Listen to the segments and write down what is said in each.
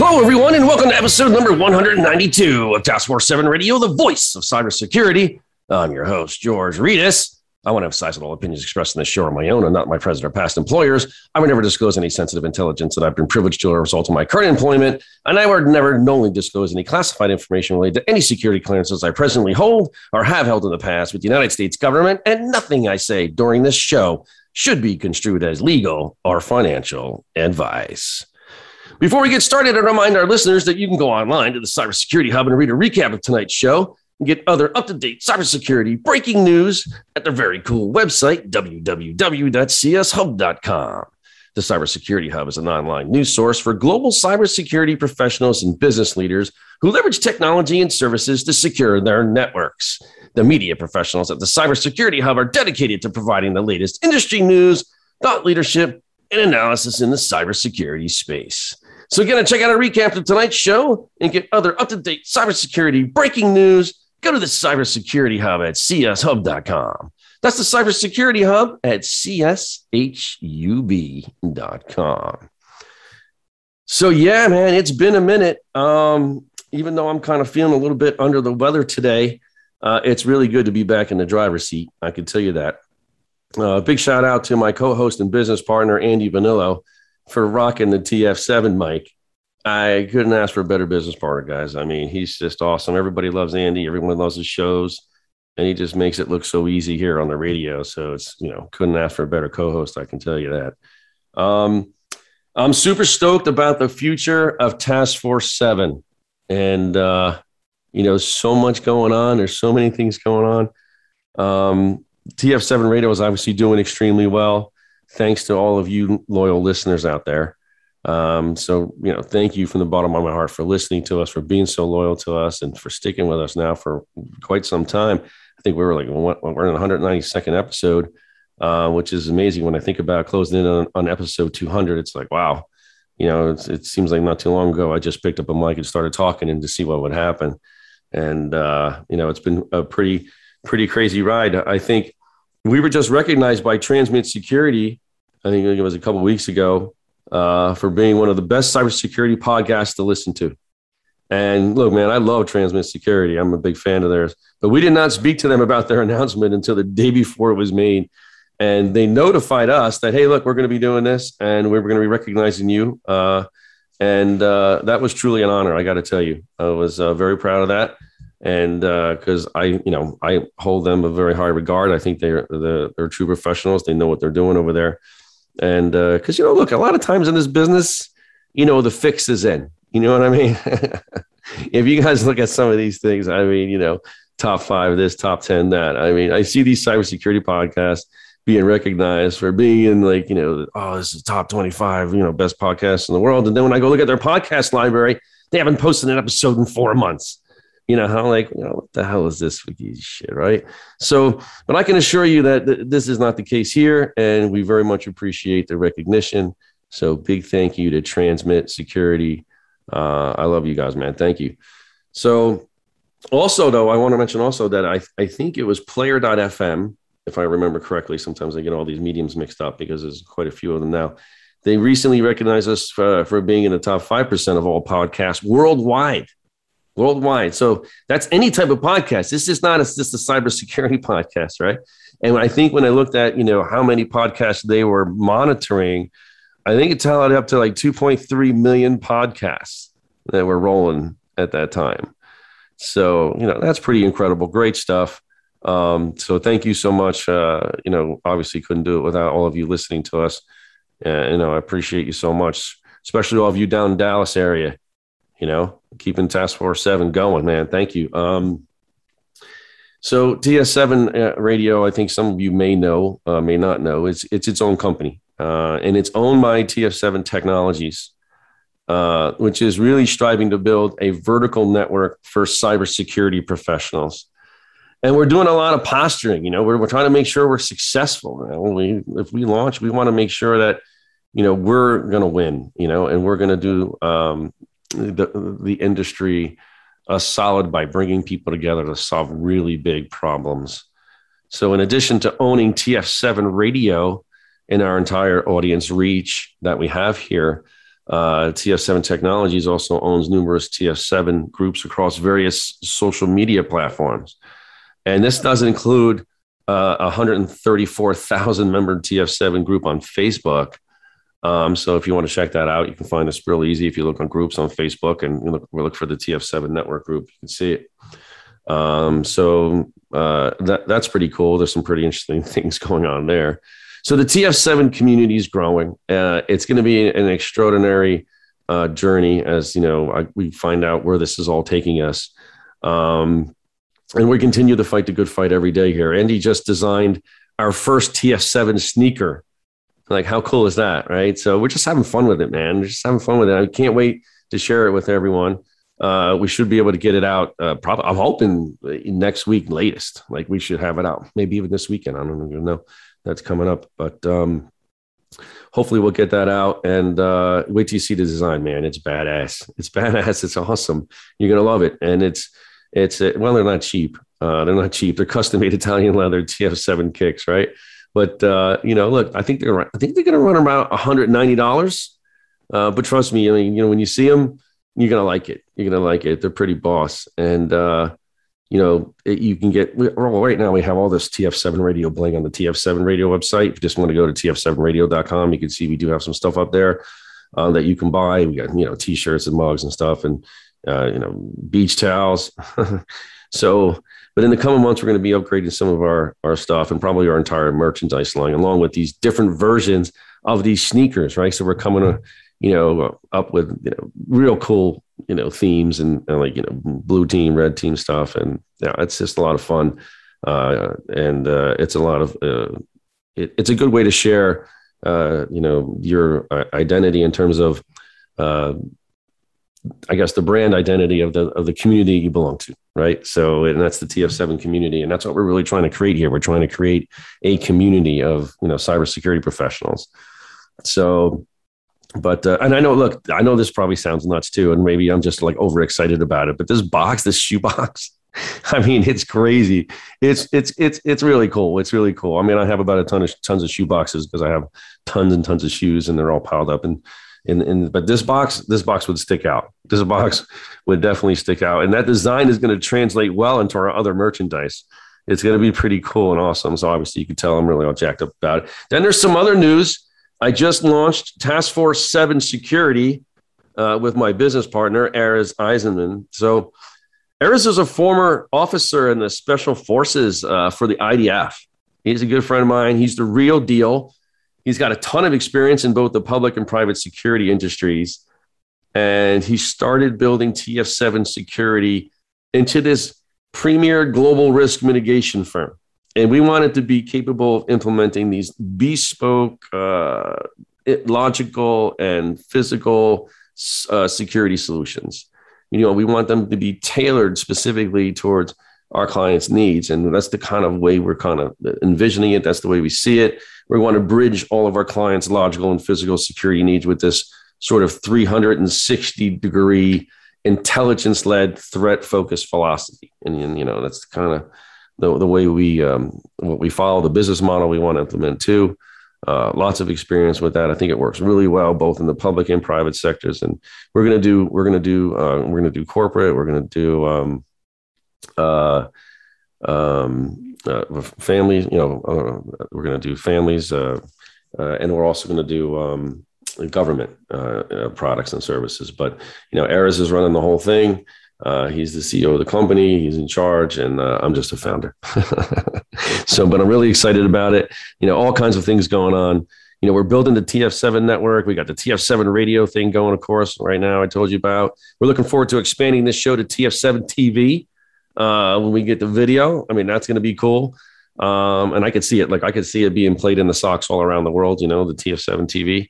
Hello, everyone, and welcome to episode number 192 of Task Force 7 Radio, the voice of cybersecurity. I'm your host, George Rettas. I want to emphasize that all opinions expressed in this show are my own and not my present or past employers. I would never disclose any sensitive intelligence that I've been privileged to as a result of my current employment, and I would never knowingly disclose any classified information related to any security clearances I presently hold or have held in the past with the United States government, and nothing I say during this show should be construed as legal or financial advice. Before we get started, I remind our listeners that you can go online to the Cybersecurity Hub and read a recap of tonight's show and get other up to date cybersecurity breaking news at their very cool website, www.cshub.com. The Cybersecurity Hub is an online news source for global cybersecurity professionals and business leaders who leverage technology and services to secure their networks. The media professionals at the Cybersecurity Hub are dedicated to providing the latest industry news, thought leadership, and analysis in the cybersecurity space. So, again, check out a recap of tonight's show and get other up to date cybersecurity breaking news. Go to the Cybersecurity Hub at cshub.com. That's the Cybersecurity Hub at cshub.com. So, yeah, man, it's been a minute. Um, even though I'm kind of feeling a little bit under the weather today, uh, it's really good to be back in the driver's seat. I can tell you that. Uh, big shout out to my co host and business partner, Andy Bonillo for rocking the TF7 mic. I couldn't ask for a better business partner, guys. I mean, he's just awesome. Everybody loves Andy. Everyone loves his shows, and he just makes it look so easy here on the radio. So it's you know couldn't ask for a better co-host. I can tell you that. Um, I'm super stoked about the future of Task Force Seven, and uh, you know, so much going on. There's so many things going on. Um, TF7 Radio is obviously doing extremely well thanks to all of you loyal listeners out there. Um, so, you know, thank you from the bottom of my heart for listening to us, for being so loyal to us, and for sticking with us now for quite some time. I think we were like, we're in the 192nd episode, uh, which is amazing when I think about closing in on, on episode 200. It's like, wow, you know, it seems like not too long ago, I just picked up a mic and started talking and to see what would happen. And, uh, you know, it's been a pretty, pretty crazy ride. I think we were just recognized by Transmit Security, I think it was a couple weeks ago, uh, for being one of the best cybersecurity podcasts to listen to. And look, man, I love Transmit Security. I'm a big fan of theirs. But we did not speak to them about their announcement until the day before it was made. And they notified us that, hey, look, we're going to be doing this and we're going to be recognizing you. Uh, and uh, that was truly an honor, I got to tell you. I was uh, very proud of that and because uh, I, you know, I hold them a very high regard. I think they're they're, they're true professionals. They know what they're doing over there, and because uh, you know, look, a lot of times in this business, you know, the fix is in. You know what I mean? if you guys look at some of these things, I mean, you know, top five this, top ten that. I mean, I see these cybersecurity podcasts being recognized for being in like you know, oh, this is top twenty five, you know, best podcasts in the world, and then when I go look at their podcast library, they haven't posted an episode in four months you know how like you know what the hell is this wiki shit right? So but i can assure you that th- this is not the case here and we very much appreciate the recognition. So big thank you to transmit security. Uh, i love you guys man. Thank you. So also though i want to mention also that i, I think it was player.fm if i remember correctly. Sometimes i get all these mediums mixed up because there's quite a few of them now. They recently recognized us for, for being in the top 5% of all podcasts worldwide worldwide. So that's any type of podcast. This is not a, just a cybersecurity podcast, right? And I think when I looked at, you know, how many podcasts they were monitoring, I think it tallied up to like 2.3 million podcasts that were rolling at that time. So, you know, that's pretty incredible. Great stuff. Um, so thank you so much. Uh, you know, obviously couldn't do it without all of you listening to us. Uh, you know, I appreciate you so much, especially all of you down in Dallas area you know, keeping Task Force 7 going, man. Thank you. Um, so TF7 uh, Radio, I think some of you may know, uh, may not know, it's, it's its own company. Uh, and it's owned by TF7 Technologies. uh, which is really striving to build a vertical network for cybersecurity professionals. And we're doing a lot of posturing. You know, we're, we're trying to make sure we're successful. We, if we launch, we want to make sure that you know we're going to win. You know, and we're going to do um, the the industry a solid by bringing people together to solve really big problems. So, in addition to owning TF7 radio in our entire audience reach that we have here, uh, TF7 Technologies also owns numerous TF7 groups across various social media platforms. And this doesn't include uh, a 134,000 member TF7 group on Facebook. Um, so if you want to check that out, you can find us real easy. If you look on groups on Facebook and you look, we look for the TF7 network group, you can see it. Um, so uh, that, that's pretty cool. There's some pretty interesting things going on there. So the TF7 community is growing. Uh, it's going to be an extraordinary uh, journey as you know I, we find out where this is all taking us. Um, and we continue to fight the good fight every day here. Andy just designed our first TF7 sneaker. Like, how cool is that, right? So we're just having fun with it, man. We're just having fun with it. I can't wait to share it with everyone. Uh, we should be able to get it out. Uh, probably, I'm hoping next week, latest. Like, we should have it out. Maybe even this weekend. I don't even know. That's coming up, but um, hopefully we'll get that out and uh, wait till you see the design, man. It's badass. It's badass. It's awesome. You're gonna love it, and it's it's uh, well, they're not cheap. Uh, they're not cheap. They're custom made Italian leather TF7 kicks, right? But uh, you know, look, I think they're I think they're going to run about 190 dollars. Uh, but trust me, I mean, you know, when you see them, you're gonna like it. You're gonna like it. They're pretty boss, and uh, you know, it, you can get. Well, right now we have all this TF7 radio bling on the TF7 radio website. If you just want to go to tf7radio.com, you can see we do have some stuff up there uh, that you can buy. We got you know t-shirts and mugs and stuff, and uh, you know, beach towels. so, but in the coming months, we're going to be upgrading some of our our stuff and probably our entire merchandise line, along with these different versions of these sneakers, right? So we're coming you know, up with you know real cool you know themes and, and like you know blue team, red team stuff, and yeah, it's just a lot of fun, uh, and uh, it's a lot of uh, it, it's a good way to share, uh, you know, your uh, identity in terms of uh, I guess the brand identity of the of the community you belong to, right? So, and that's the TF7 community, and that's what we're really trying to create here. We're trying to create a community of you know cybersecurity professionals. So, but uh, and I know, look, I know this probably sounds nuts too, and maybe I'm just like overexcited about it. But this box, this shoe box, I mean, it's crazy. It's it's it's it's really cool. It's really cool. I mean, I have about a ton of tons of shoe boxes because I have tons and tons of shoes, and they're all piled up and in but this box this box would stick out. This box would definitely stick out. And that design is going to translate well into our other merchandise. It's going to be pretty cool and awesome. So obviously you can tell i'm really all jacked up about it. Then there's some other news. I just launched task force 7 security uh, with my business partner Erez eisenman. So Erez is a former officer in the special forces uh, for the idf he's a good friend of mine. He's the real deal He's got a ton of experience in both the public and private security industries. And he started building TF7 security into this premier global risk mitigation firm. And we wanted to be capable of implementing these bespoke, uh, logical, and physical uh, security solutions. You know, we want them to be tailored specifically towards our clients' needs. And that's the kind of way we're kind of envisioning it. That's the way we see it. We want to bridge all of our clients' logical and physical security needs with this sort of 360 degree intelligence led threat focused philosophy. And, and, you know, that's kind of the, the way we, um, what we follow the business model we want to implement too. Uh, lots of experience with that. I think it works really well, both in the public and private sectors. And we're going to do, we're going to do, uh, we're going to do corporate. We're going to do, um, uh, um, uh, families. You know, uh, we're going to do families, uh, uh, and we're also going to do um, government uh, products and services. But you know, Erez is running the whole thing. he's the CEO of the company. He's in charge, and I'm just a founder. so, but I'm really excited about it. You know, all kinds of things going on you know, we're building the TF7 network. We got the TF7 radio thing going, of course, right now. I told you about. We're looking forward to expanding this show to TF7 TV uh, when we get the video. I mean, that's going to be cool. Um, and I could see it, like I could see it being played in the SOCs all around the world. You know, the TF7 TV.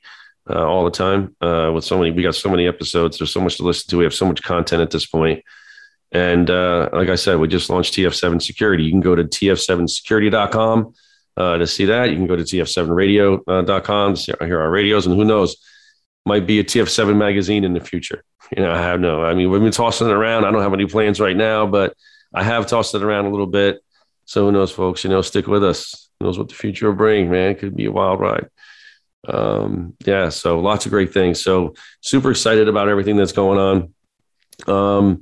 uh, all the time. Uh, with so many, we got so many episodes. There's so much to listen to. We have so much content at this point. And uh, like I said, we just launched TF7 Security. You can go to tf7security.com uh, to see that. You can go to tf7radio.com to hear our radios. And who knows, might be a TF7 magazine in the future. You know, I have no, I mean, we've been tossing it around. I don't have any plans right now, but I have tossed it around a little bit. So who knows, folks? You know, stick with us. Who knows what the future will bring, man? Could be a wild ride. Um, yeah, so lots of great things. So super excited about everything that's going on. Um,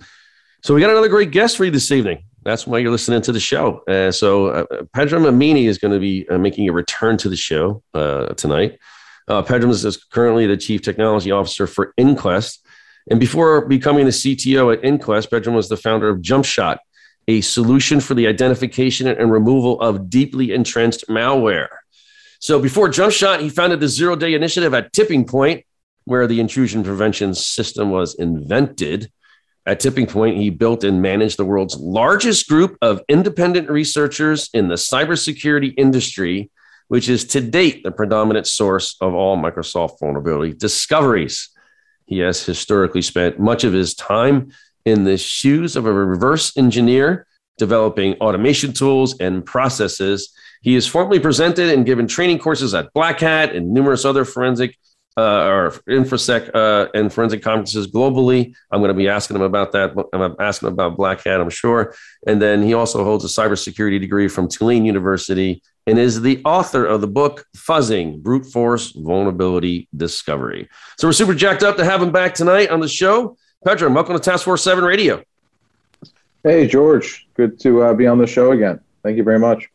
so we got another great guest for you this evening. That's why you're listening to the show. Uh, so uh, Pedram Amini is going to be uh, making a return to the show uh, tonight. Uh, Pedram is currently the chief technology officer for Inquest. And before becoming the CTO at Inquest, Pedram was the founder of JumpShot, a solution for the identification and removal of deeply entrenched malware. So before JumpShot, he founded the Zero Day Initiative at Tipping Point, where the intrusion prevention system was invented. At Tipping Point, he built and managed the world's largest group of independent researchers in the cybersecurity industry, which is to date the predominant source of all Microsoft vulnerability discoveries. He has historically spent much of his time in the shoes of a reverse engineer, developing automation tools and processes. He is formally presented and given training courses at Black Hat and numerous other forensic uh, or infosec uh, and forensic conferences globally. I'm going to be asking him about that. I'm asking about Black Hat, I'm sure. And then he also holds a cybersecurity degree from Tulane University and is the author of the book Fuzzing Brute Force Vulnerability Discovery. So we're super jacked up to have him back tonight on the show. Pedram, welcome to Task Force 7 Radio. Hey, George. Good to uh, be on the show again. Thank you very much.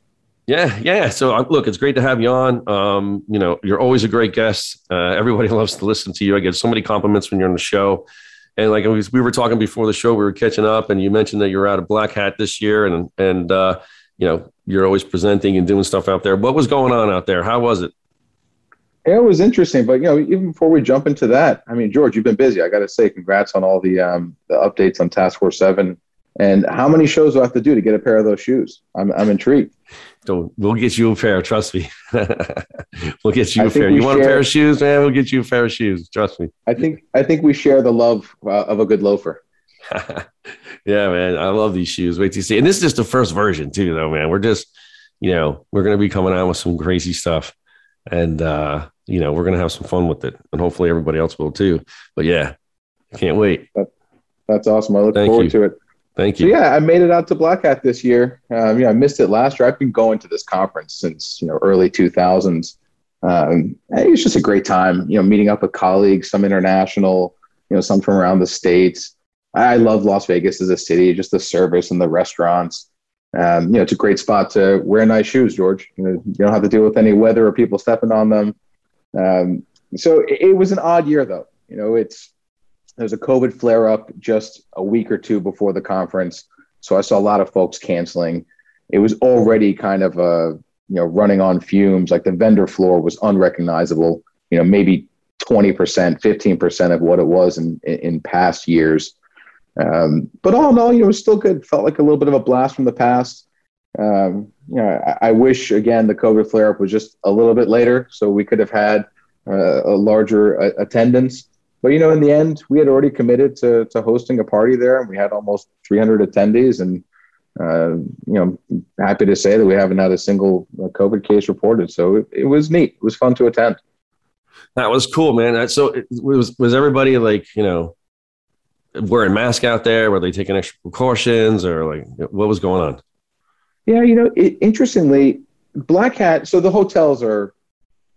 Yeah, yeah. So uh, look, it's great to have you on. Um, you know, you're always a great guest. Uh, everybody loves to listen to you. I get so many compliments when you're on the show. And like we were talking before the show, we were catching up, and you mentioned that you're out of Black Hat this year, and and uh, you know you're always presenting and doing stuff out there. What was going on out there? How was it? It was interesting, but you know, even before we jump into that, I mean, George, you've been busy. I got to say, congrats on all the um, the updates on Task Force Seven. And how many shows do I have to do to get a pair of those shoes? I'm I'm intrigued. So we'll get you a pair. Trust me. we'll get you I a pair. You want share, a pair of shoes, man? We'll get you a pair of shoes. Trust me. I think I think we share the love uh, of a good loafer. yeah, man. I love these shoes. Wait to see. And this is just the first version, too, though, man. We're just, you know, we're to be coming out with some crazy stuff, and uh, you know, we're going to have some fun with it, and hopefully everybody else will too. But yeah, I can't wait. That, that's awesome. I look Thank forward you. to it. Thank you. So, yeah, I made it out to Black Hat this year. Um, you know, I missed it last year. I've been going to this conference since you know early 2000s. Um, it was just a great time. You know, meeting up with colleagues, some international, you know, some from around the states. I love Las Vegas as a city, just the service and the restaurants. Um, you know, it's a great spot to wear nice shoes, George. You, know, you don't have to deal with any weather or people stepping on them. Um, so it, it was an odd year, though. You know, it's there's a COVID flare up just a week or two before the conference. So I saw a lot of folks canceling. It was already kind of a, you know, running on fumes. Like the vendor floor was unrecognizable, you know, maybe 20%, 15% of what it was in, in past years. Um, but all in all, you know, it was still good. Felt like a little bit of a blast from the past. Um, you know, I, I, wish again the COVID flare up was just a little bit later, so we could have had uh, a larger uh, attendance. But you know, in the end, we had already committed to to hosting a party there, and we had almost 300 attendees. And uh, you know, happy to say that we haven't had a single uh, COVID case reported. So it, it was neat. It was fun to attend. That was cool, man. So it was was everybody like you know wearing masks out there? Were they taking extra precautions, or like what was going on? Yeah, you know, it, interestingly, Black Hat. So the hotels are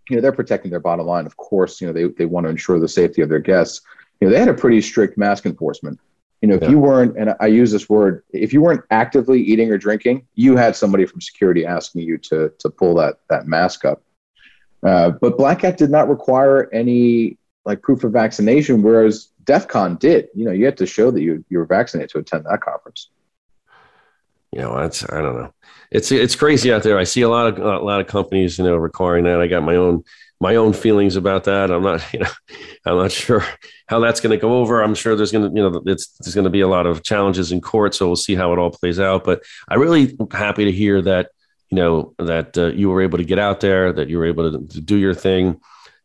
you know they're protecting their bottom line of course you know they, they want to ensure the safety of their guests you know they had a pretty strict mask enforcement you know if yeah. you weren't and i use this word if you weren't actively eating or drinking you had somebody from security asking you to to pull that that mask up uh, but black hat did not require any like proof of vaccination whereas def con did you know you had to show that you, you were vaccinated to attend that conference you know that's i don't know it's it's crazy out there. I see a lot of a lot of companies, you know, requiring that. I got my own my own feelings about that. I'm not, you know, I'm not sure how that's going to go over. I'm sure there's going to, you know, it's there's going to be a lot of challenges in court. So we'll see how it all plays out. But I really happy to hear that, you know, that uh, you were able to get out there, that you were able to, to do your thing.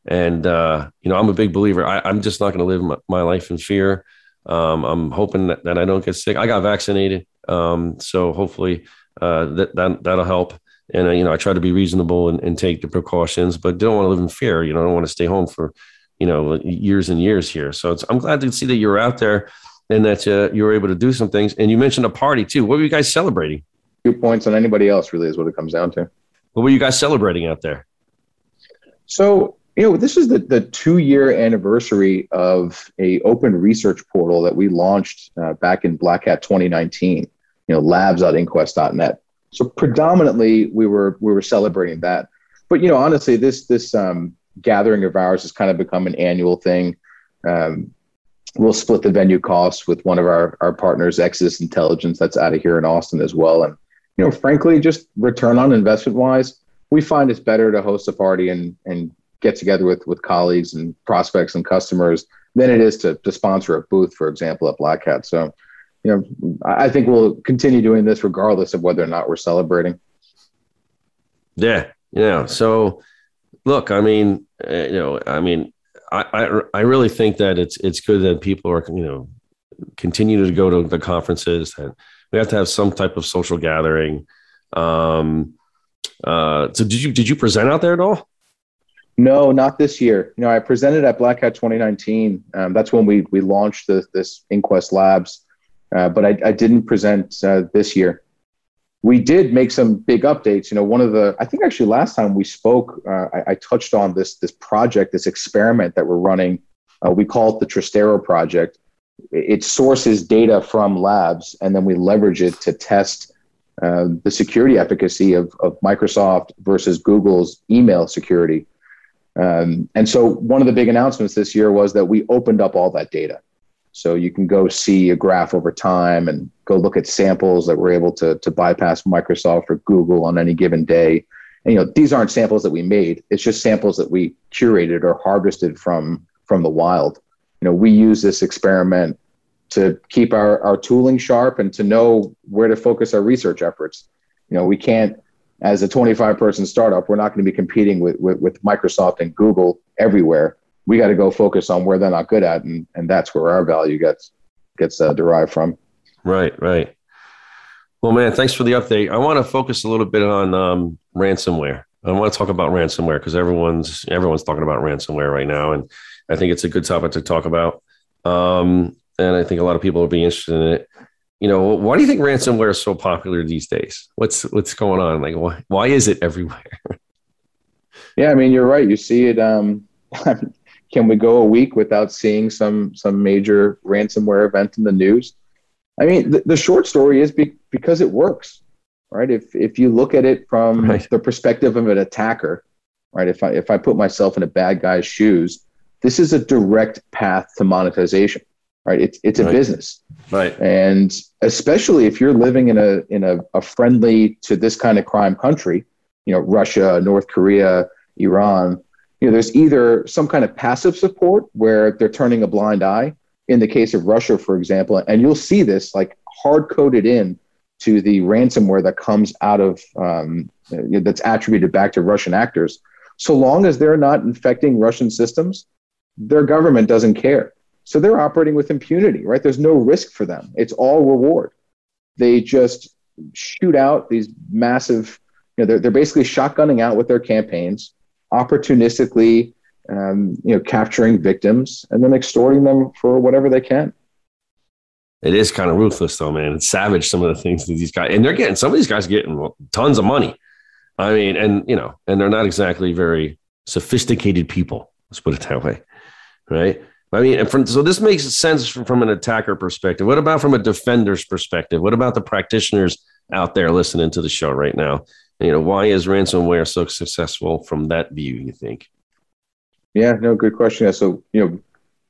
And uh, you know, I'm a big believer. I, am just not going to live my, my, life in fear. Um, I'm hoping that, that, I don't get sick. I got vaccinated, um, so hopefully uh, that, that that'll help. And uh, you know, I try to be reasonable and, and take the precautions, but don't want to live in fear. You know, I don't want to stay home for you know years and years here. So I'm glad to see that you're out there and that uh, you were able to do some things. And you mentioned a party too. What were you guys celebrating? Two points on anybody else, really, is what it comes down to. What were you guys celebrating out there? So, you know, this is the, the two year anniversary of a open research portal that we launched uh, back in Black Hat 2019, you know, labs.inquest.net. So predominantly we were, we were celebrating that. But, you know, honestly, this, this um, gathering of ours has kind of become an annual thing. Um, we'll split the venue costs with one of our, our partners, Exodus Intelligence, that's out of here in Austin as well. And, you know, frankly, just return on investment wise, we find it's better to host a party and, and get together with, with colleagues and prospects and customers than it is to, to sponsor a booth, for example, at Black Hat. So, you know, I think we'll continue doing this regardless of whether or not we're celebrating. Yeah. Yeah. So, look, I mean, uh, you know, I mean, I, I, I really think that it's it's good that people are you know continue to go to the conferences and we have to have some type of social gathering. Um, uh, so did you did you present out there at all? No, not this year. You know, I presented at Black Hat 2019. Um, that's when we we launched the, this Inquest Labs, uh, but I, I, didn't present uh, this year we did make some big updates. You know, one of the I think actually last time we spoke, uh, I, I, touched on this this project, this experiment that we're running. Uh, we call it the Trystero project. It sources data from labs, and then we leverage it to test uh, the security efficacy of, of Microsoft versus Google's email security. Um, and so, one of the big announcements this year was that we opened up all that data. So you can go see a graph over time and go look at samples that we're able to, to bypass Microsoft or Google on any given day. And, you know, these aren't samples that we made. It's just samples that we curated or harvested from from the wild. You know, we use this experiment to keep our, our tooling sharp and to know where to focus our research efforts. You know, we can't, as a 25 person startup, we're not going to be competing with, with, with Microsoft and Google everywhere we got to go focus on where they're not good at, and and that's where our value gets gets uh, derived from. Right, right. Well, man, thanks for the update. I want to focus a little bit on um, ransomware. I want to talk about ransomware because everyone's everyone's talking about ransomware right now, and I think it's a good topic to talk about. Um, and I think a lot of people will be interested in it. You know, why do you think ransomware is so popular these days? What's what's going on? Like, why why is it everywhere? yeah, I mean, you're right. You see it. Um, Can we go a week without seeing some some major ransomware event in the news? I mean, the, the short story is be, because it works, right? If if you look at it from right. the perspective of an attacker, right? If I if I put myself in a bad guy's shoes, this is a direct path to monetization, right? It's it's a right. business, right? And especially if you're living in a in a, a friendly to this kind of crime country, you know, Russia, North Korea, Iran you know, there's either some kind of passive support where they're turning a blind eye. In the case of Russia, for example, and you'll see this like hard coded in to the ransomware that comes out of um, that's attributed back to Russian actors. So long as they're not infecting Russian systems, their government doesn't care. So they're operating with impunity, right? There's no risk for them. It's all reward. They just shoot out these massive, you know, they're, they're basically shotgunning out with their campaigns opportunistically um, you know capturing victims and then extorting them for whatever they can it is kind of ruthless though man it's savage some of the things that these guys and they're getting some of these guys getting tons of money i mean and you know and they're not exactly very sophisticated people let's put it that way right i mean from, so this makes sense from, from an attacker perspective. What about from a defender's perspective? What about the practitioners out there listening to the show right now? You know why is ransomware so successful from that view you think? Yeah no good question. So you know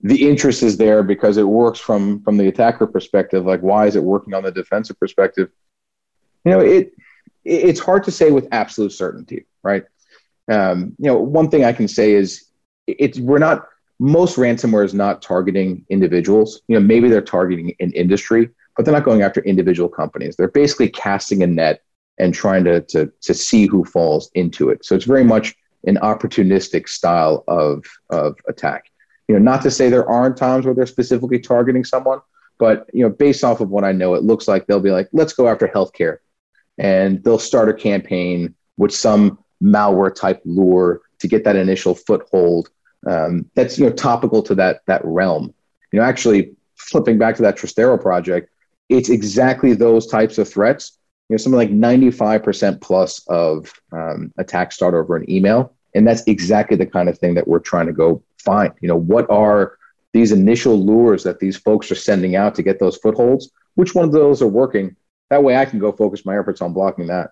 the interest is there because it works from from the attacker perspective. Like why is it working on the defensive perspective? You know it it's hard to say with absolute certainty right? Um, you know one thing i can say is it's we're not most ransomware is not targeting individuals you know maybe they're targeting an industry but they're not going after individual companies they're basically casting a net and trying to, to, to see who falls into it. So it's very much an opportunistic style of, of attack. You know, not to say there aren't times where they're specifically targeting someone, but you know, based off of what I know, it looks like they'll be like, let's go after healthcare, and they'll start a campaign with some malware type lure to get that initial foothold. Um, that's you know topical to that that realm. You know, actually flipping back to that Trystero project, it's exactly those types of threats. You know, something like 95% plus of um, attacks start over an email. And that's exactly the kind of thing that we're trying to go find. You know, what are these initial lures that these folks are sending out to get those footholds? Which one of those are working? That way I can go focus my efforts on blocking that.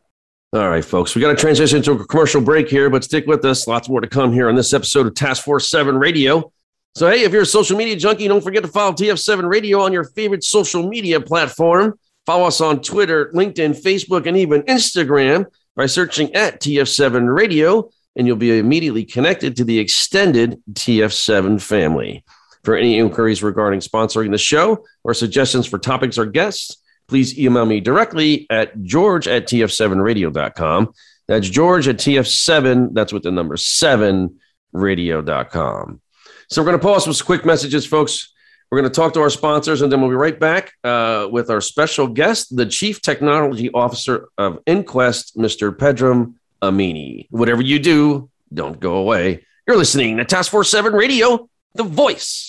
All right, folks, we got to transition to a commercial break here, but stick with us. Lots more to come here on this episode of Task Force 7 Radio. So, hey, if you're a social media junkie, don't forget to follow TF7 Radio on your favorite social media platform. Follow us on Twitter, LinkedIn, Facebook, and even Instagram by searching at TF7 Radio, and you'll be immediately connected to the extended TF7 family. For any inquiries regarding sponsoring the show or suggestions for topics or guests, please email me directly at george at tf7radio.com. That's George at TF7, that's with the number 7 radio.com. So we're going to pause with some quick messages, folks. We're going to talk to our sponsors, and then we'll be right back uh, with our special guest, the Chief Technology Officer of Inquest, Mr. Pedram Amini. Whatever you do, don't go away. You're listening to Task Force 7 Radio, the voice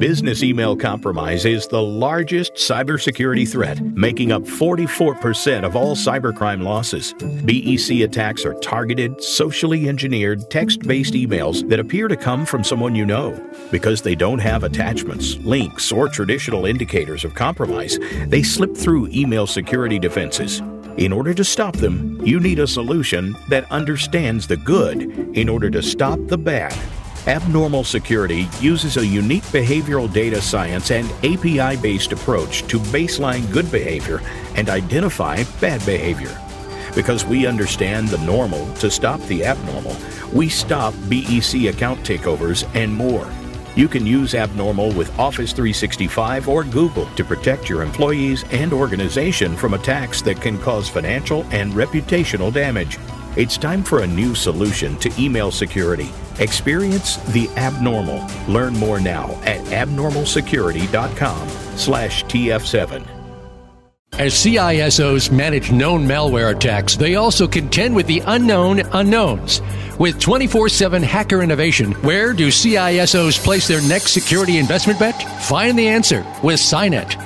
Business email compromise is the largest cybersecurity threat, making up 44% of all cybercrime losses. BEC attacks are targeted, socially engineered, text based emails that appear to come from someone you know. Because they don't have attachments, links, or traditional indicators of compromise, they slip through email security defenses. In order to stop them, you need a solution that understands the good in order to stop the bad. Abnormal Security uses a unique behavioral data science and API based approach to baseline good behavior and identify bad behavior. Because we understand the normal to stop the abnormal, we stop BEC account takeovers and more. You can use Abnormal with Office 365 or Google to protect your employees and organization from attacks that can cause financial and reputational damage. It's time for a new solution to email security. Experience the abnormal. Learn more now at abnormalsecurity.com slash TF7. As CISOs manage known malware attacks, they also contend with the unknown unknowns. With 24 7 hacker innovation, where do CISOs place their next security investment bet? Find the answer with SINET.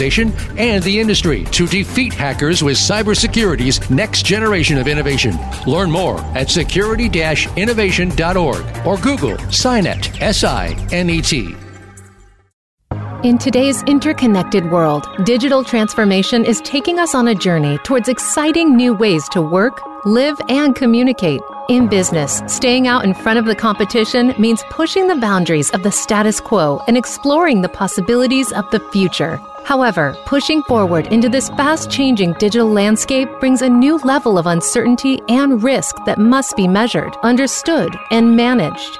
and the industry to defeat hackers with cybersecurity's next generation of innovation. Learn more at security innovation.org or Google SINET, S I N E T. In today's interconnected world, digital transformation is taking us on a journey towards exciting new ways to work, live, and communicate. In business, staying out in front of the competition means pushing the boundaries of the status quo and exploring the possibilities of the future. However, pushing forward into this fast changing digital landscape brings a new level of uncertainty and risk that must be measured, understood, and managed.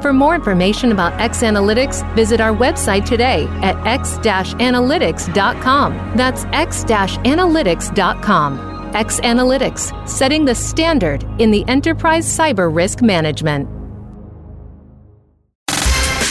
For more information about X Analytics, visit our website today at x-analytics.com. That's x-analytics.com. X Analytics, setting the standard in the enterprise cyber risk management.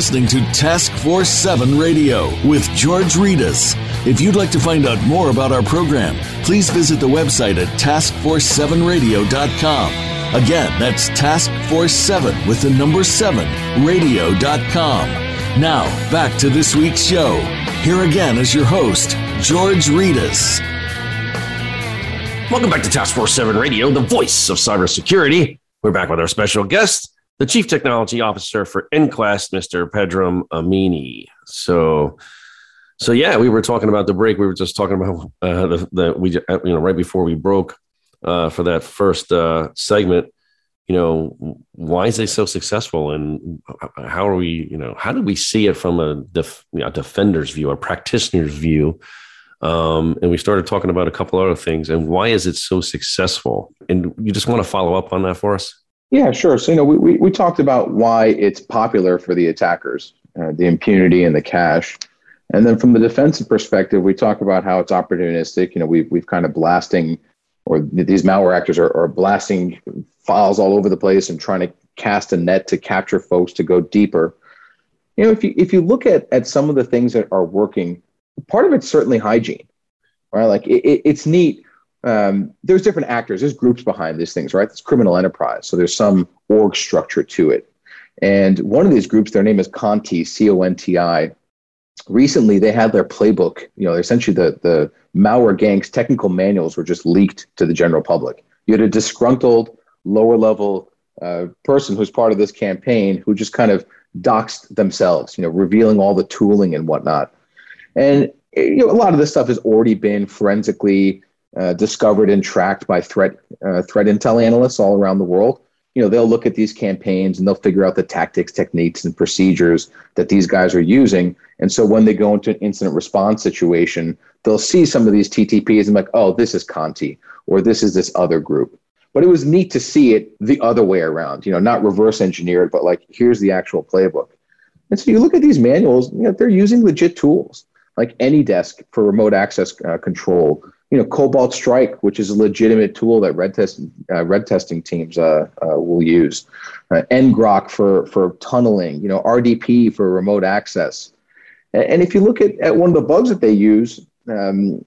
Listening to Task Force 7 Radio with George Rettas. If you'd like to find out more about our program, please visit the website at taskforce7radio.com. Again, that's Task Force 7 with the number 7 radio.com. Now, back to this week's show. Here again is your host, George Rettas. Welcome back to Task Force 7 Radio, the voice of cybersecurity. We're back with our special guest, the Chief Technology Officer for Inquest, Mr. Pedram Amini. So, so yeah, we were talking about the break. We were just talking about uh, the, the we you know right before we broke uh, for that first uh, segment. You know, why is they so successful, and how are we? You know, how do we see it from a, def, a defender's view, a practitioner's view? Um, and we started talking about a couple other things, and why is it so successful? And you just want to follow up on that for us? Yeah, sure. So, you know, we, we, we talked about why it's popular for the attackers, uh, the impunity and the cash. And then from the defensive perspective, we talk about how it's opportunistic. You know, we've, we've kind of blasting, or these malware actors are, are blasting files all over the place and trying to cast a net to capture folks to go deeper. You know, if you, if you look at, at some of the things that are working, part of it's certainly hygiene, right? Like it, it, it's neat um, there's different actors, there's groups behind these things, right? It's criminal enterprise. So there's some org structure to it. And one of these groups, their name is Conti, C O N T I. Recently, they had their playbook. You know, essentially the, the malware gang's technical manuals were just leaked to the general public. You had a disgruntled lower level uh, person who's part of this campaign who just kind of doxed themselves, you know, revealing all the tooling and whatnot. And you know, a lot of this stuff has already been forensically uh, discovered and tracked by threat uh, threat intel analysts all around the world. You know, they'll look at these campaigns and they'll figure out the tactics, techniques, and procedures that these guys are using. And so when they go into an incident response situation, they'll see some of these TTPs and like, oh, this is Conti or this is this other group. But it was neat to see it the other way around. You know, not reverse engineered, but like here's the actual playbook. And so you look at these manuals, you know, they're using legit tools like AnyDesk for remote access uh, control you know, Cobalt Strike, which is a legitimate tool that red test uh, red testing teams uh, uh, will use, uh, ngrok for for tunneling, you know, RDP for remote access, and if you look at, at one of the bugs that they use, um,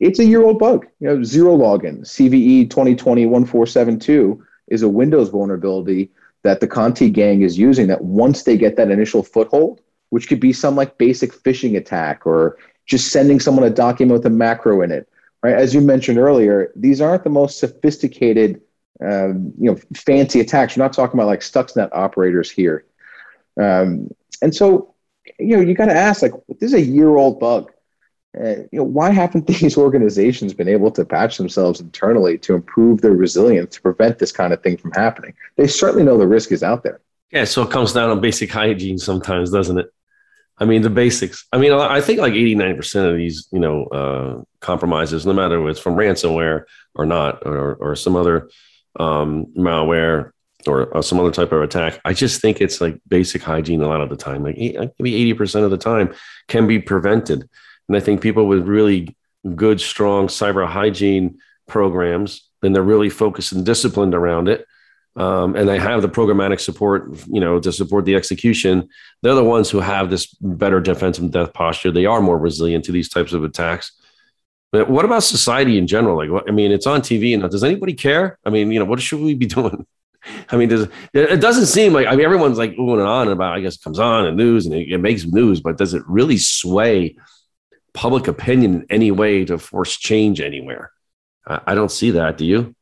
it's a year old bug. You know, Zerologon CVE 2020-1472 is a Windows vulnerability that the Conti gang is using. That once they get that initial foothold, which could be some like basic phishing attack or just sending someone a document with a macro in it right? As you mentioned earlier, these aren't the most sophisticated, um, you know, fancy attacks. You're not talking about like Stuxnet operators here. Um, and so, you know, you got to ask, like, this is a year-old bug. Uh, you know, why haven't these organizations been able to patch themselves internally to improve their resilience to prevent this kind of thing from happening? They certainly know the risk is out there. Yeah, so it comes down to basic hygiene sometimes, doesn't it? I mean, the basics. I mean, I think like 80, 90% of these, you know, uh, compromises, no matter if it's from ransomware or not, or, or some other um, malware or, or, some other type of attack, I just think it's like basic hygiene a lot of the time. Like maybe 80% of the time can be prevented. And I think people with really good, strong cyber hygiene programs, then they're really focused and disciplined around it um, and they have the programmatic support, you know, to support the execution. They're the ones who have this better defensive death posture. They are more resilient to these types of attacks. But what about society in general? Like, what, I mean, it's on TV, and does anybody care? I mean, you know, what should we be doing? I mean, does, it doesn't seem like I mean everyone's like oohing and on about. I guess comes on and news and it, it makes news, but does it really sway public opinion in any way to force change anywhere? I, I don't see that. Do you?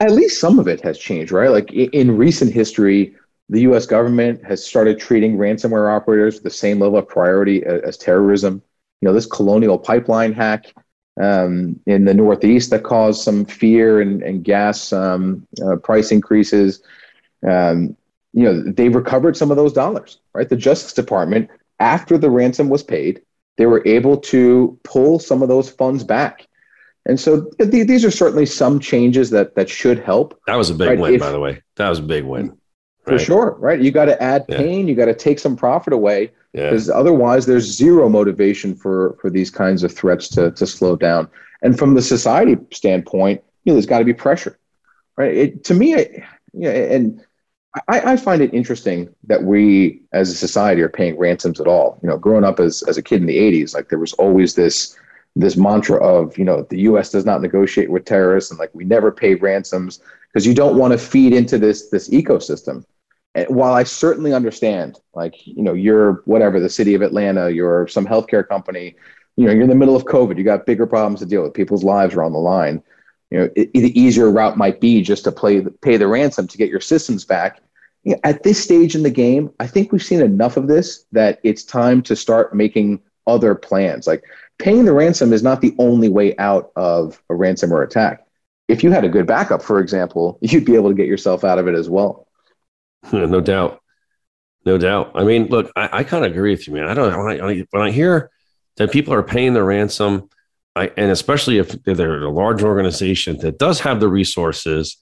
At least some of it has changed, right? Like in recent history, the US government has started treating ransomware operators with the same level of priority as, as terrorism. You know, this colonial pipeline hack um, in the Northeast that caused some fear and, and gas um, uh, price increases. Um, you know, they recovered some of those dollars, right? The Justice Department, after the ransom was paid, they were able to pull some of those funds back. And so th- these are certainly some changes that that should help. That was a big right? win, if, by the way. That was a big win. For sure, right? You got to add pain, yeah. you got to take some profit away because yeah. otherwise there's zero motivation for for these kinds of threats to to slow down. And from the society standpoint, you know, there's got to be pressure, right? It, to me, I, yeah, and I, I, find it interesting that we as a society are paying ransoms at all. You know, growing up as, as a kid in the 80s, like there was always this this mantra of, you know, the US does not negotiate with terrorists and like we never pay ransoms because you don't want to feed into this this ecosystem. And while I certainly understand, like, you know, you're whatever, the city of Atlanta, you're some healthcare company, you know, you're in the middle of COVID, you got bigger problems to deal with, people's lives are on the line. You know, it, the easier route might be just to play, pay the ransom to get your systems back you know, at this stage in the game, I think we've seen enough of this that it's time to start making other plans. Like paying the ransom is not the only way out of a ransomware attack. If you had a good backup, for example, you'd be able to get yourself out of it as well. no doubt. No doubt. I mean, look, I, I kind of agree with you, man. I don't when I, when I hear that people are paying the ransom, I, and especially if they're a large organization that does have the resources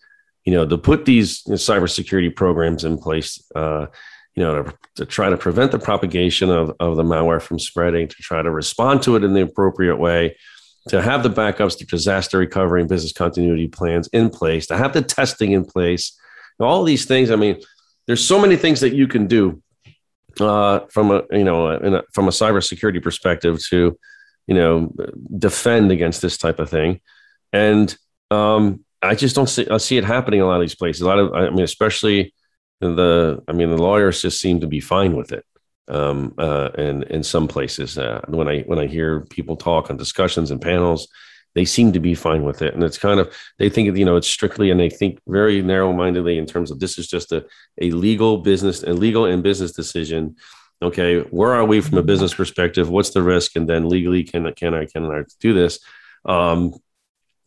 you know, to put these cybersecurity programs in place, uh, you know, to, to, try to prevent the propagation of, of the malware from spreading, to try to respond to it in the appropriate way, to have the backups, the disaster recovery and business continuity plans in place, to have the testing in place, all these things. I mean, there's so many things that you can do uh, from a you know a, from a cybersecurity perspective to you know defend against this type of thing, and um, I just don't see I see it happening in a lot of these places. A lot of I mean, especially the I mean the lawyers just seem to be fine with it. Um, uh, and in some places, uh, when I when I hear people talk on discussions and panels, they seem to be fine with it. And it's kind of they think you know it's strictly and they think very narrow mindedly in terms of this is just a a legal business a legal and business decision. Okay, where are we from a business perspective? What's the risk? And then legally, can can I can I do this? Um,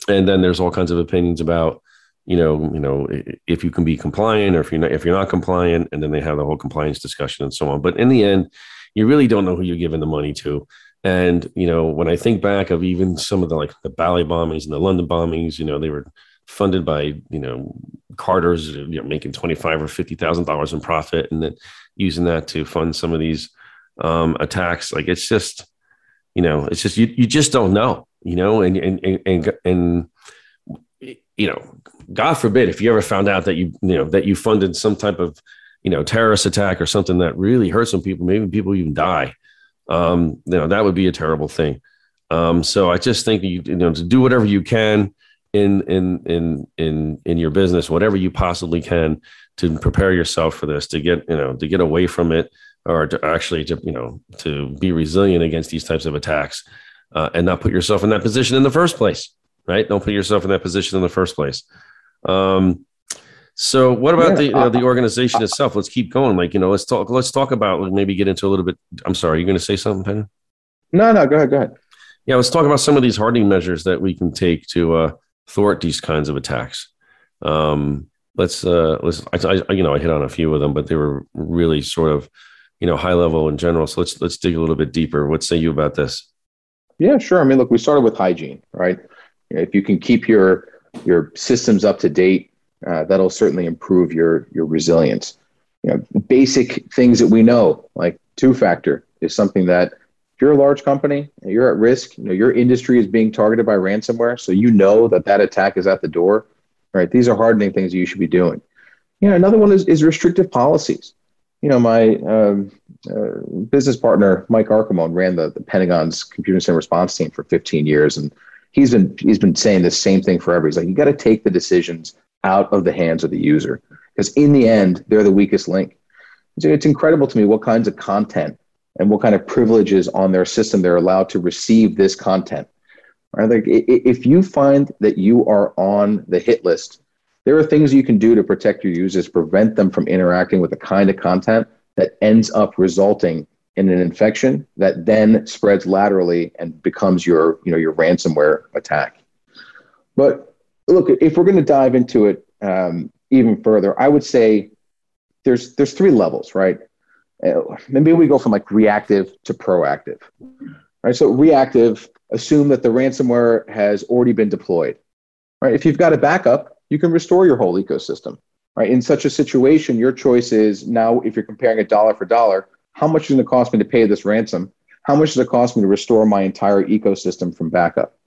and then there's all kinds of opinions about you know you know if you can be compliant or if you're not if you're not compliant and then they have the whole compliance discussion and so on. But in the end you really don't know who you're giving the money to. And you know when i think back of even some of the like the Bali bombings and the london bombings you know they were funded by you know carters you know making 25 or 50 thousand dollars in profit and then using that to fund some of these um, attacks. Like it's just you know it's just you, you just don't know you know, and and and, and you know, God forbid if you ever found out that you you know that you funded some type of you know terrorist attack or something that really hurt some people, maybe people even die. Um, you know, that would be a terrible thing. Um, so I just think you, you know to do whatever you can in in in in in your business, whatever you possibly can to prepare yourself for this, to get you know to get away from it, or to actually to you know to be resilient against these types of attacks uh, and not put yourself in that position in the first place, right? Don't put yourself in that position in the first place. Um, so what about yeah, the you know, the organization itself? Let's keep going. Like you know, let's talk. Let's talk about maybe get into a little bit. I'm sorry, you're going to say something, Penn? No, no, go ahead, go ahead. Yeah, let's talk about some of these hardening measures that we can take to uh, thwart these kinds of attacks. Um, let's uh, let's I, I, you know I hit on a few of them, but they were really sort of you know high level in general. So let's let's dig a little bit deeper. What say you about this? Yeah, sure. I mean, look, we started with hygiene, right? If you can keep your your systems up to date, uh, that'll certainly improve your your resilience. You know, basic things that we know, like two factor, is something that if you're a large company, you're at risk. You know, your industry is being targeted by ransomware, so you know that that attack is at the door. Right? These are hardening things you should be doing. You know, another one is, is restrictive policies you know, my um, uh, business partner Mike Archimon ran the, the Pentagon's computer incident response team for 15 years, and he's been he's been saying the same thing forever. He's like, you got to take the decisions out of the hands of the user because in the end, they're the weakest link. So it's incredible to me what kinds of content and what kind of privileges on their system they're allowed to receive this content. Right? Like if you find that you are on the hit list there are things you can do to protect your users, prevent them from interacting with the kind of content that ends up resulting in an infection that then spreads laterally and becomes your, you know, your ransomware attack. But look, if we're going to dive into it um, even further, I would say there's there's three levels, right? Uh, maybe we go from like reactive to proactive, right? So reactive, assume that the ransomware has already been deployed, right? If you've got a backup, you can restore your whole ecosystem, right? In such a situation, your choice is now if you're comparing it dollar for dollar, how much is it going to cost me to pay this ransom? How much does it cost me to restore my entire ecosystem from backup?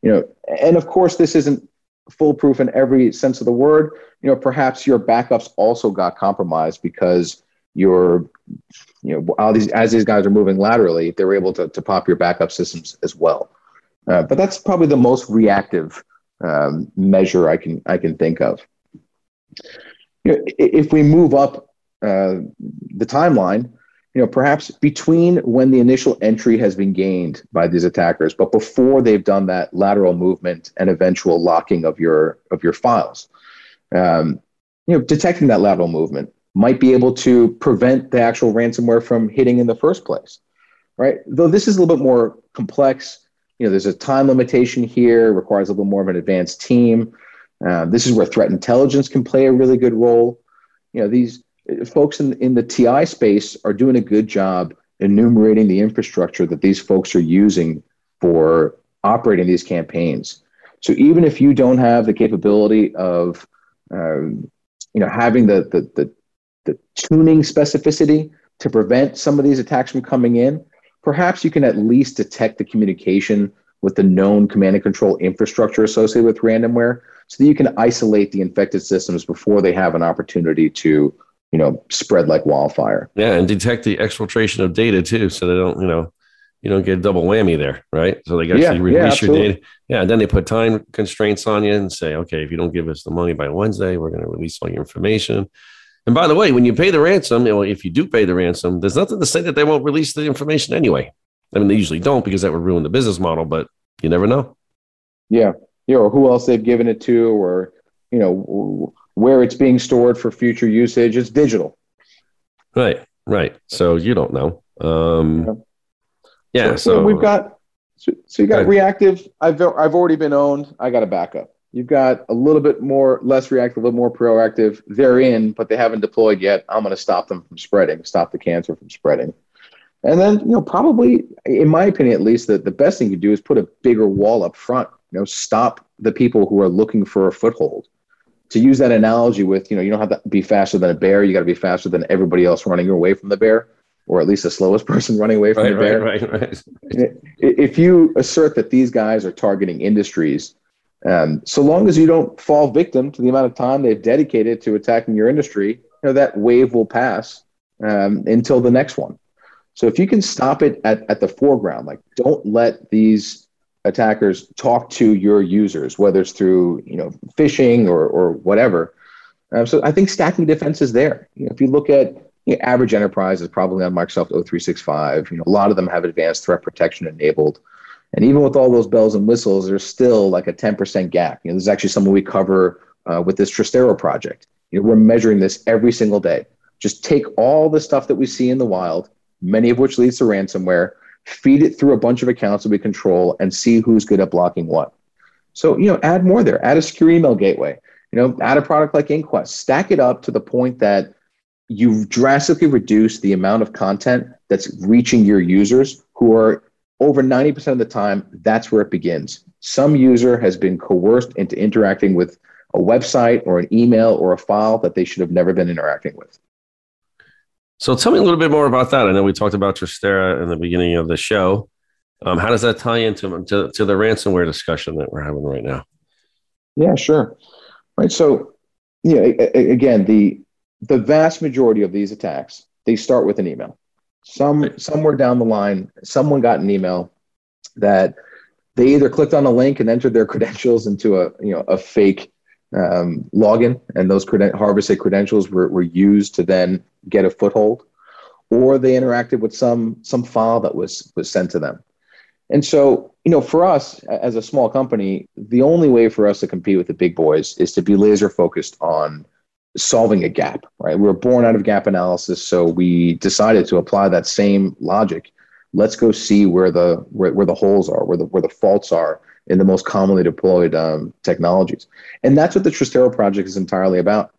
You know, and of course, this isn't foolproof in every sense of the word. You know, perhaps your backups also got compromised because your, you know, all these as these guys are moving laterally, they were able to, to pop your backup systems as well. Uh, but that's probably the most reactive um, measure I can I can think of. You know, if we move up uh, the timeline, you know, perhaps between when the initial entry has been gained by these attackers, but before they've done that lateral movement and eventual locking of your of your files, um, you know, detecting that lateral movement might be able to prevent the actual ransomware from hitting in the first place, right? Though this is a little bit more complex. You know, there's a time limitation here. Requires a little more of an advanced team. Uh, this is where threat intelligence can play a really good role. You know, these folks in, in the TI space are doing a good job enumerating the infrastructure that these folks are using for operating these campaigns. So even if you don't have the capability of, um, you know, having the, the, the, the tuning specificity to prevent some of these attacks from coming in, perhaps you can at least detect the communication with the known command and control infrastructure associated with ransomware so that you can isolate the infected systems before they have an opportunity to you know, spread like wildfire. Yeah, and detect the exfiltration of data too, so they don't, you know, you don't get a double whammy there, right? So they actually yeah, release yeah, your data. Yeah, and then they put time constraints on you and say, okay, if you don't give us the money by Wednesday, we're going to release all your information. And by the way, when you pay the ransom, you know, if you do pay the ransom, there's nothing to say that they won't release the information anyway. I mean, they usually don't because that would ruin the business model, but you never know. Yeah, yeah, or who else they've given it to, or you know, where it's being stored for future usage. It's digital. Right, right. So you don't know. Um, yeah. yeah so, so, we've got. So, so you got reactive. I've I've already been owned. I got a backup. You've got a little bit more less reactive, a little more proactive. They're in, but they haven't deployed yet. I'm going to stop them from spreading, stop the cancer from spreading. And then, you know, probably, in my opinion, at least, the, the best thing you do is put a bigger wall up front. You know, stop the people who are looking for a foothold to use that analogy with, you know, you don't have to be faster than a bear. You got to be faster than everybody else running away from the bear, or at least the slowest person running away from right, the bear. Right, right, right. If you assert that these guys are targeting industries, um, so long as you don't fall victim to the amount of time they've dedicated to attacking your industry, you know, that wave will pass um, until the next one. So if you can stop it at, at the foreground, like don't let these attackers talk to your users, whether it's through you know phishing or or whatever. Um, so I think stacking defense is there. You know, if you look at you know, average enterprise is probably on Microsoft O365. You know, a lot of them have advanced threat protection enabled. And even with all those bells and whistles, there's still like a 10% gap. You know, this is actually something we cover uh, with this Trystero project. You know, we're measuring this every single day. Just take all the stuff that we see in the wild, many of which leads to ransomware, feed it through a bunch of accounts that we control and see who's good at blocking what. So, you know, add more there, add a secure email gateway, you know, add a product like Inquest, stack it up to the point that you've drastically reduce the amount of content that's reaching your users who are over 90% of the time, that's where it begins. Some user has been coerced into interacting with a website or an email or a file that they should have never been interacting with. So tell me a little bit more about that. I know we talked about Trystero in the beginning of the show. Um, how does that tie into to, to the ransomware discussion that we're having right now? Yeah, sure. Right. So, yeah, again, the the vast majority of these attacks they start with an email. Some right. somewhere down the line, someone got an email that they either clicked on a link and entered their credentials into a you know a fake um, login, and those creden- harvested credentials were, were used to then get a foothold, or they interacted with some some file that was was sent to them. And so, you know, for us as a small company, the only way for us to compete with the big boys is to be laser focused on solving a gap, right? We were born out of gap analysis, so we decided to apply that same logic. Let's go see where the where, where the holes are, where the where the faults are in the most commonly deployed um, technologies, and that's what the Trystero project is entirely about,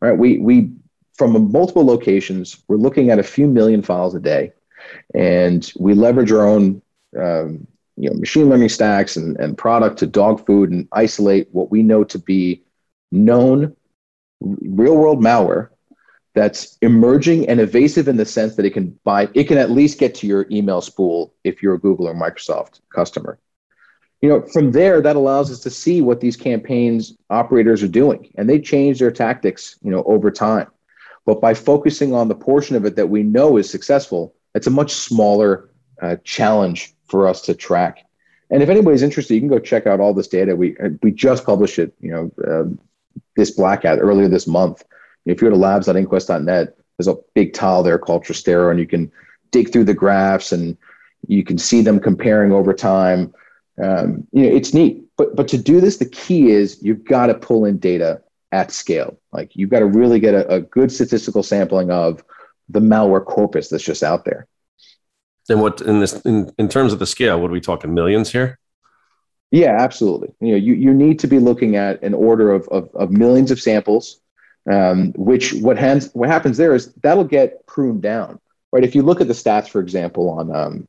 right? We we from multiple locations. We're looking at a few million files a day, and we leverage our own um, you know, machine learning stacks and, and product to dog food and isolate what we know to be known real world malware that's emerging and evasive in the sense that it can buy it can at least get to your email spool if you're a Google or Microsoft customer. You know, from there that allows us to see what these campaigns operators are doing and they change their tactics, you know, over time. But by focusing on the portion of it that we know is successful, it's a much smaller uh, challenge for us to track. And if anybody's interested, you can go check out all this data. We we just published it, you know, uh, this blackout earlier this month if you go to labs.inquest.net, there's a big tile there called Trystero, and you can dig through the graphs and you can see them comparing over time. Um, you know, it's neat. But but to do this, the key is you've got to pull in data at scale. Like you've got to really get a, a good statistical sampling of the malware corpus that's just out there. And what in this in, in terms of the scale, what are we talking millions here? Yeah, absolutely. You know, you, you need to be looking at an order of, of, of millions of samples um, which what, hands, what happens there is that'll get pruned down, right? If you look at the stats, for example, on um,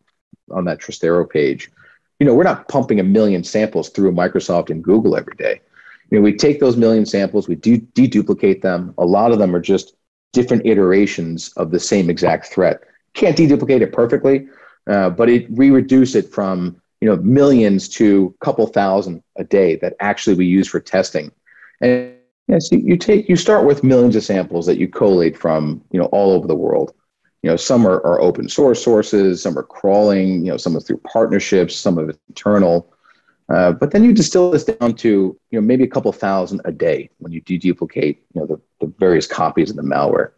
on that Trystero page, you know we're not pumping a million samples through Microsoft and Google every day. You know, we take those million samples, we do deduplicate them. A lot of them are just different iterations of the same exact threat. Can't deduplicate it perfectly, uh, but it we reduce it from you know millions to a couple thousand a day that actually we use for testing. And Yes, you, you take you start with millions of samples that you collate from you know all over the world. You know, some are, are open source sources, some are crawling, you know, some are through partnerships, some of internal. Uh, but then you distill this down to you know maybe a couple thousand a day when you deduplicate you know the, the various copies of the malware.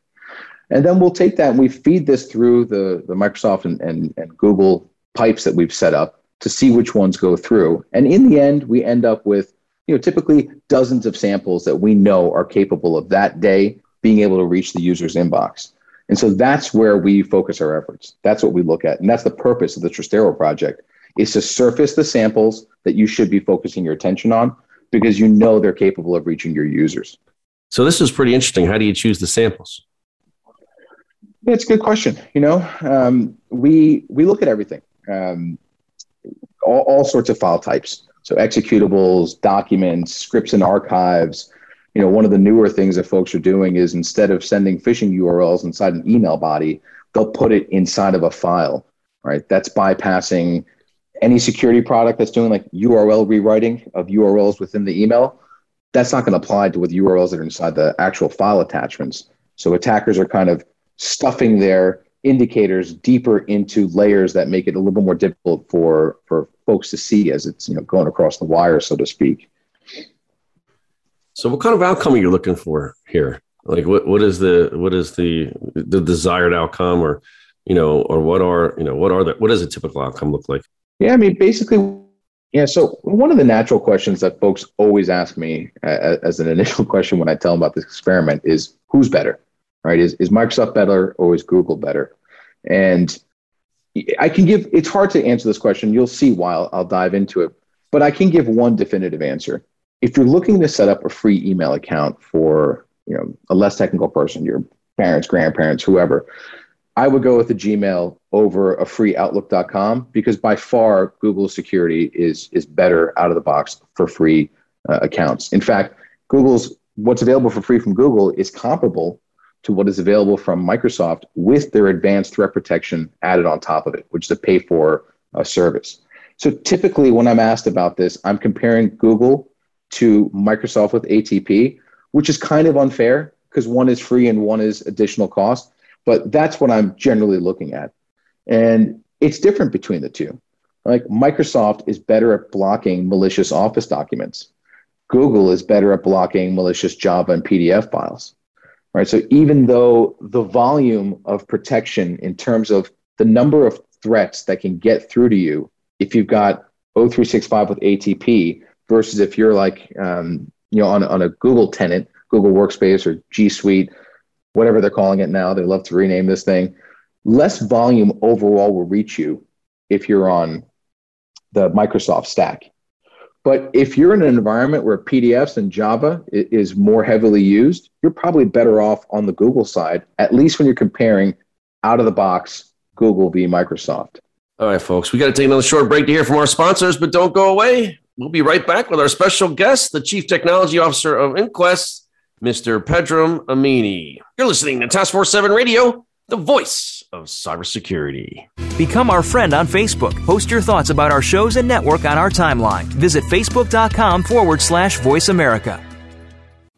And then we'll take that and we feed this through the, the Microsoft and, and, and Google pipes that we've set up to see which ones go through. And in the end, we end up with you know, typically dozens of samples that we know are capable of that day being able to reach the user's inbox. And so that's where we focus our efforts. That's what we look at. And that's the purpose of the Trystero project is to surface the samples that you should be focusing your attention on because you know they're capable of reaching your users. So this is pretty interesting. How do you choose the samples? Yeah, it's a good question. You know, um, we we look at everything, um, all, all sorts of file types. So executables, documents, scripts and archives. You know, one of the newer things that folks are doing is instead of sending phishing URLs inside an email body, they'll put it inside of a file, right? That's bypassing any security product that's doing like URL rewriting of URLs within the email. That's not going to apply to with URLs that are inside the actual file attachments. So attackers are kind of stuffing their indicators deeper into layers that make it a little bit more difficult for for folks to see as it's you know going across the wire, so to speak. So, what kind of outcome are you looking for here? Like, what what is the what is the the desired outcome, or you know, or what are you know what are the what does a typical outcome look like? Yeah, I mean, basically, yeah. So, one of the natural questions that folks always ask me uh, as an initial question when I tell them about this experiment is, "Who's better?" Right? Is is Microsoft better or is Google better? And I can give, it's hard to answer this question. You'll see why I'll, I'll dive into it, but I can give one definitive answer. If you're looking to set up a free email account for, you know, a less technical person, your parents, grandparents, whoever, I would go with a Gmail over a free Outlook.com because by far Google security is is better out of the box for free uh, accounts. In fact, Google's what's available for free from Google is comparable to what is available from Microsoft with their advanced threat protection added on top of it, which is a pay for uh, service. So typically, when I'm asked about this, I'm comparing Google to Microsoft with ATP, which is kind of unfair because one is free and one is additional cost. But that's what I'm generally looking at. And it's different between the two. Like Microsoft is better at blocking malicious Office documents. Google is better at blocking malicious Java and PDF files right? So even though the volume of protection in terms of the number of threats that can get through to you, if you've got O365 with ATP versus if you're like, um, you know, on, on a Google tenant, Google Workspace or G Suite, whatever they're calling it now, they love to rename this thing. Less volume overall will reach you if you're on the Microsoft stack. But if you're in an environment where PDFs and Java is more heavily used, you're probably better off on the Google side, at least when you're comparing out of the box Google v. Microsoft. All right, folks, we got to take another short break to hear from our sponsors, but don't go away. We'll be right back with our special guest, the Chief Technology Officer of Inquest, Mr. Pedram Amini. You're listening to Task Force 7 Radio, the voice of cybersecurity. Become our friend on Facebook. Post your thoughts about our shows and network on our timeline. Visit facebook.com forward slash voice America.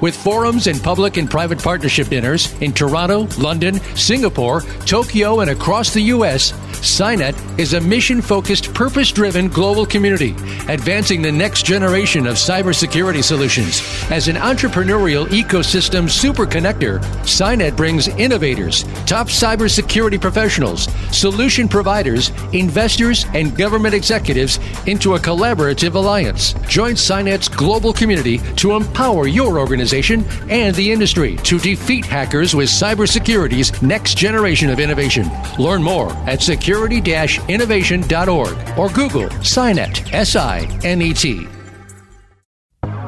With forums and public and private partnership dinners in Toronto, London, Singapore, Tokyo, and across the U.S., SINET is a mission focused, purpose driven global community, advancing the next generation of cybersecurity solutions. As an entrepreneurial ecosystem super connector, brings innovators, top cybersecurity professionals, solution providers, investors, and government executives into a collaborative alliance. Join SINET's global community to empower your organization and the industry to defeat hackers with cybersecurity's next generation of innovation. Learn more at security-innovation.org or Google SINET, S-I-N-E-T.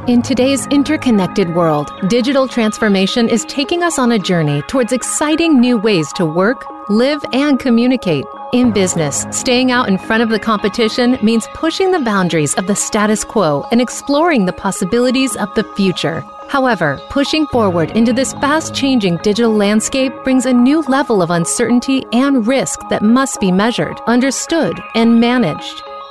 In today's interconnected world, digital transformation is taking us on a journey towards exciting new ways to work, live, and communicate. In business, staying out in front of the competition means pushing the boundaries of the status quo and exploring the possibilities of the future. However, pushing forward into this fast changing digital landscape brings a new level of uncertainty and risk that must be measured, understood, and managed.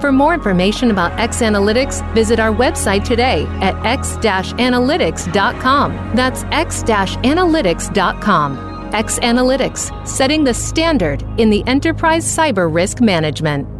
For more information about X Analytics, visit our website today at x-analytics.com. That's x-analytics.com. X Analytics, setting the standard in the enterprise cyber risk management.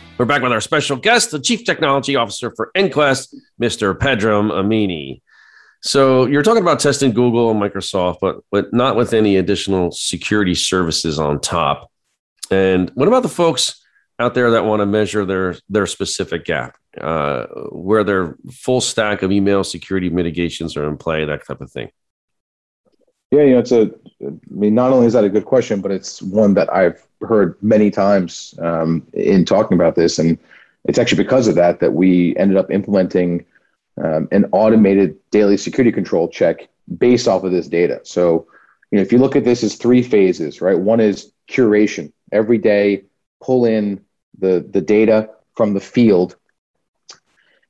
We're back with our special guest, the Chief Technology Officer for Inquest, Mr. Pedram Amini. So you're talking about testing Google and Microsoft, but but not with any additional security services on top. And what about the folks out there that want to measure their their specific gap, uh, where their full stack of email security mitigations are in play, that type of thing? Yeah, you know, it's a. I mean, not only is that a good question, but it's one that I've heard many times um, in talking about this, and it's actually because of that that we ended up implementing um, an automated daily security control check based off of this data. So, you know, if you look at this as three phases, right? One is curation. Every day, pull in the the data from the field,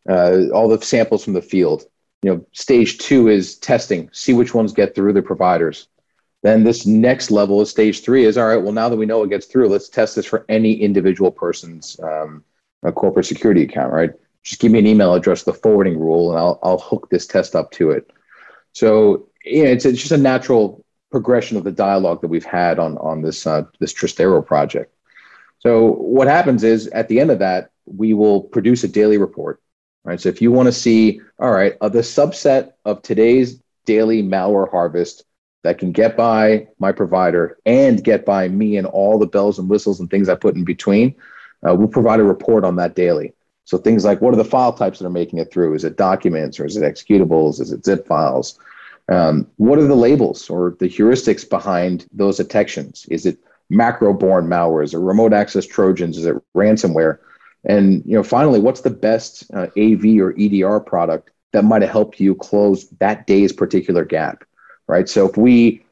uh, all the samples from the field. You know, stage two is testing. See which ones get through the providers. Then this next level of stage three is all right. Well, now that we know it gets through, let's test this for any individual person's um, corporate security account. Right? Just give me an email address, the forwarding rule, and I'll I'll hook this test up to it. So yeah, it's, it's just a natural progression of the dialogue that we've had on on this uh, this Trystero project. So what happens is at the end of that, we will produce a daily report. Right. So if you want to see, all right, of the subset of today's daily malware harvest that can get by my provider and get by me and all the bells and whistles and things I put in between, uh, we'll provide a report on that daily. So things like what are the file types that are making it through? Is it documents or is it executables? Is it zip files? Um, what are the labels or the heuristics behind those detections? Is it macro-borne malware? Is it remote access trojans? Is it ransomware? And you know, finally, what's the best uh, AV or EDR product that might have helped you close that day's particular gap? Right. So if we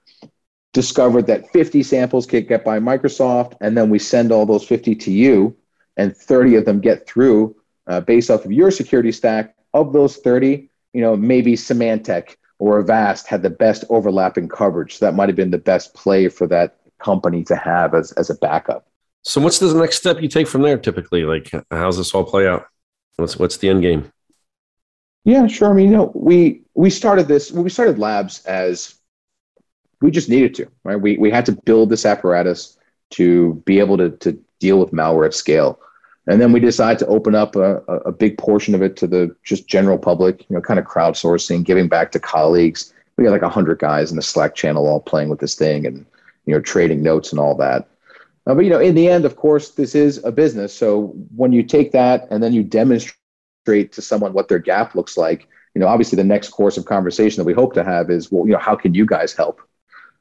discovered that 50 samples get, get by Microsoft, and then we send all those 50 to you, and 30 of them get through uh, based off of your security stack. Of those 30, you know, maybe Symantec or Avast had the best overlapping coverage. So that might have been the best play for that company to have as, as a backup. So what's the next step you take from there typically? Like how's this all play out? What's what's the end game? Yeah, sure. I mean, you know, we we started this we started labs as we just needed to, right? We we had to build this apparatus to be able to to deal with malware at scale. And then we decided to open up a, a big portion of it to the just general public, you know, kind of crowdsourcing, giving back to colleagues. We got like a hundred guys in the Slack channel all playing with this thing and you know trading notes and all that. Uh, but you know, in the end, of course, this is a business. So when you take that and then you demonstrate to someone what their gap looks like, you know, obviously the next course of conversation that we hope to have is, well, you know, how can you guys help?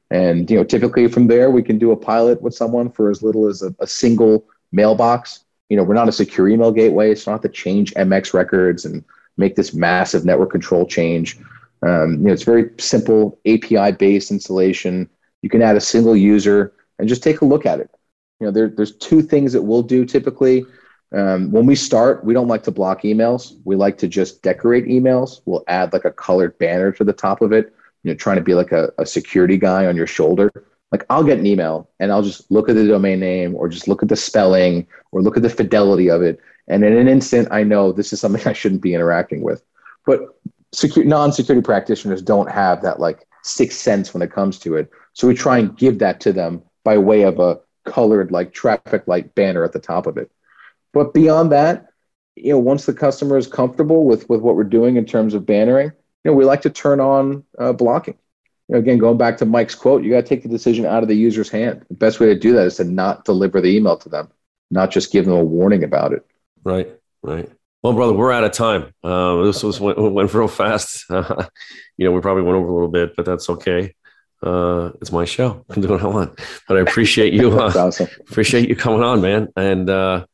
And you know, typically from there, we can do a pilot with someone for as little as a, a single mailbox. You know, we're not a secure email gateway, so not to change MX records and make this massive network control change. Um, you know, it's very simple API based installation. You can add a single user and just take a look at it. You know, there, there's two things that we'll do typically. Um, when we start, we don't like to block emails. We like to just decorate emails. We'll add like a colored banner to the top of it, you know, trying to be like a, a security guy on your shoulder. Like I'll get an email and I'll just look at the domain name or just look at the spelling or look at the fidelity of it. And in an instant, I know this is something I shouldn't be interacting with. But secure, non-security practitioners don't have that like sixth sense when it comes to it. So we try and give that to them by way of a colored like traffic light banner at the top of it. But beyond that, you know, once the customer is comfortable with with what we're doing in terms of bannering, you know, we like to turn on uh, blocking. You know, again, going back to Mike's quote, you got to take the decision out of the user's hand. The best way to do that is to not deliver the email to them, not just give them a warning about it. Right, right. Well, brother, we're out of time. Uh, this was went, went real fast. Uh, you know, we probably went over a little bit, but that's okay uh, it's my show. I'm doing what I want. But I appreciate you. Uh, awesome. Appreciate you coming on, man. And uh,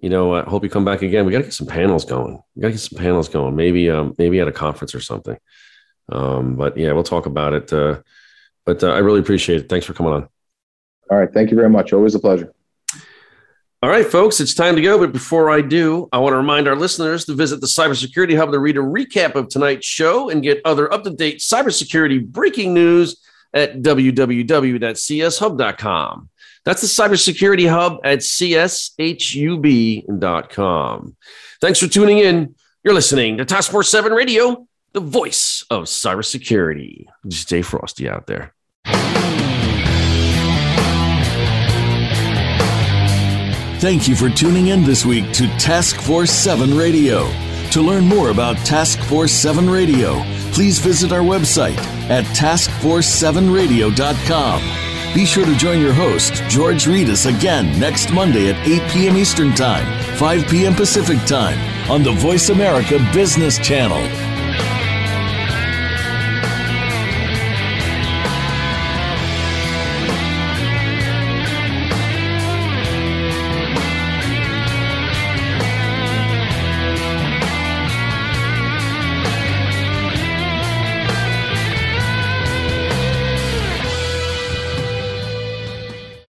you know, I hope you come back again. We got to get some panels going. We got to get some panels going. Maybe, um, maybe at a conference or something. Um, but yeah, we'll talk about it. Uh, but uh, I really appreciate it. Thanks for coming on. All right. Thank you very much. Always a pleasure. All right, folks, it's time to go. But before I do, I want to remind our listeners to visit the Cybersecurity Hub to read a recap of tonight's show and get other up to date cybersecurity breaking news at www.cshub.com. That's the Cybersecurity Hub at cshub.com. Thanks for tuning in. You're listening to Task Force 7 Radio, the voice of cybersecurity. Stay frosty out there. Thank you for tuning in this week to Task Force 7 Radio. To learn more about Task Force 7 Radio, please visit our website at taskforce7radio.com. Be sure to join your host, George Rettas, again next Monday at 8 p.m. Eastern Time, 5 p.m. Pacific Time on the Voice America Business Channel.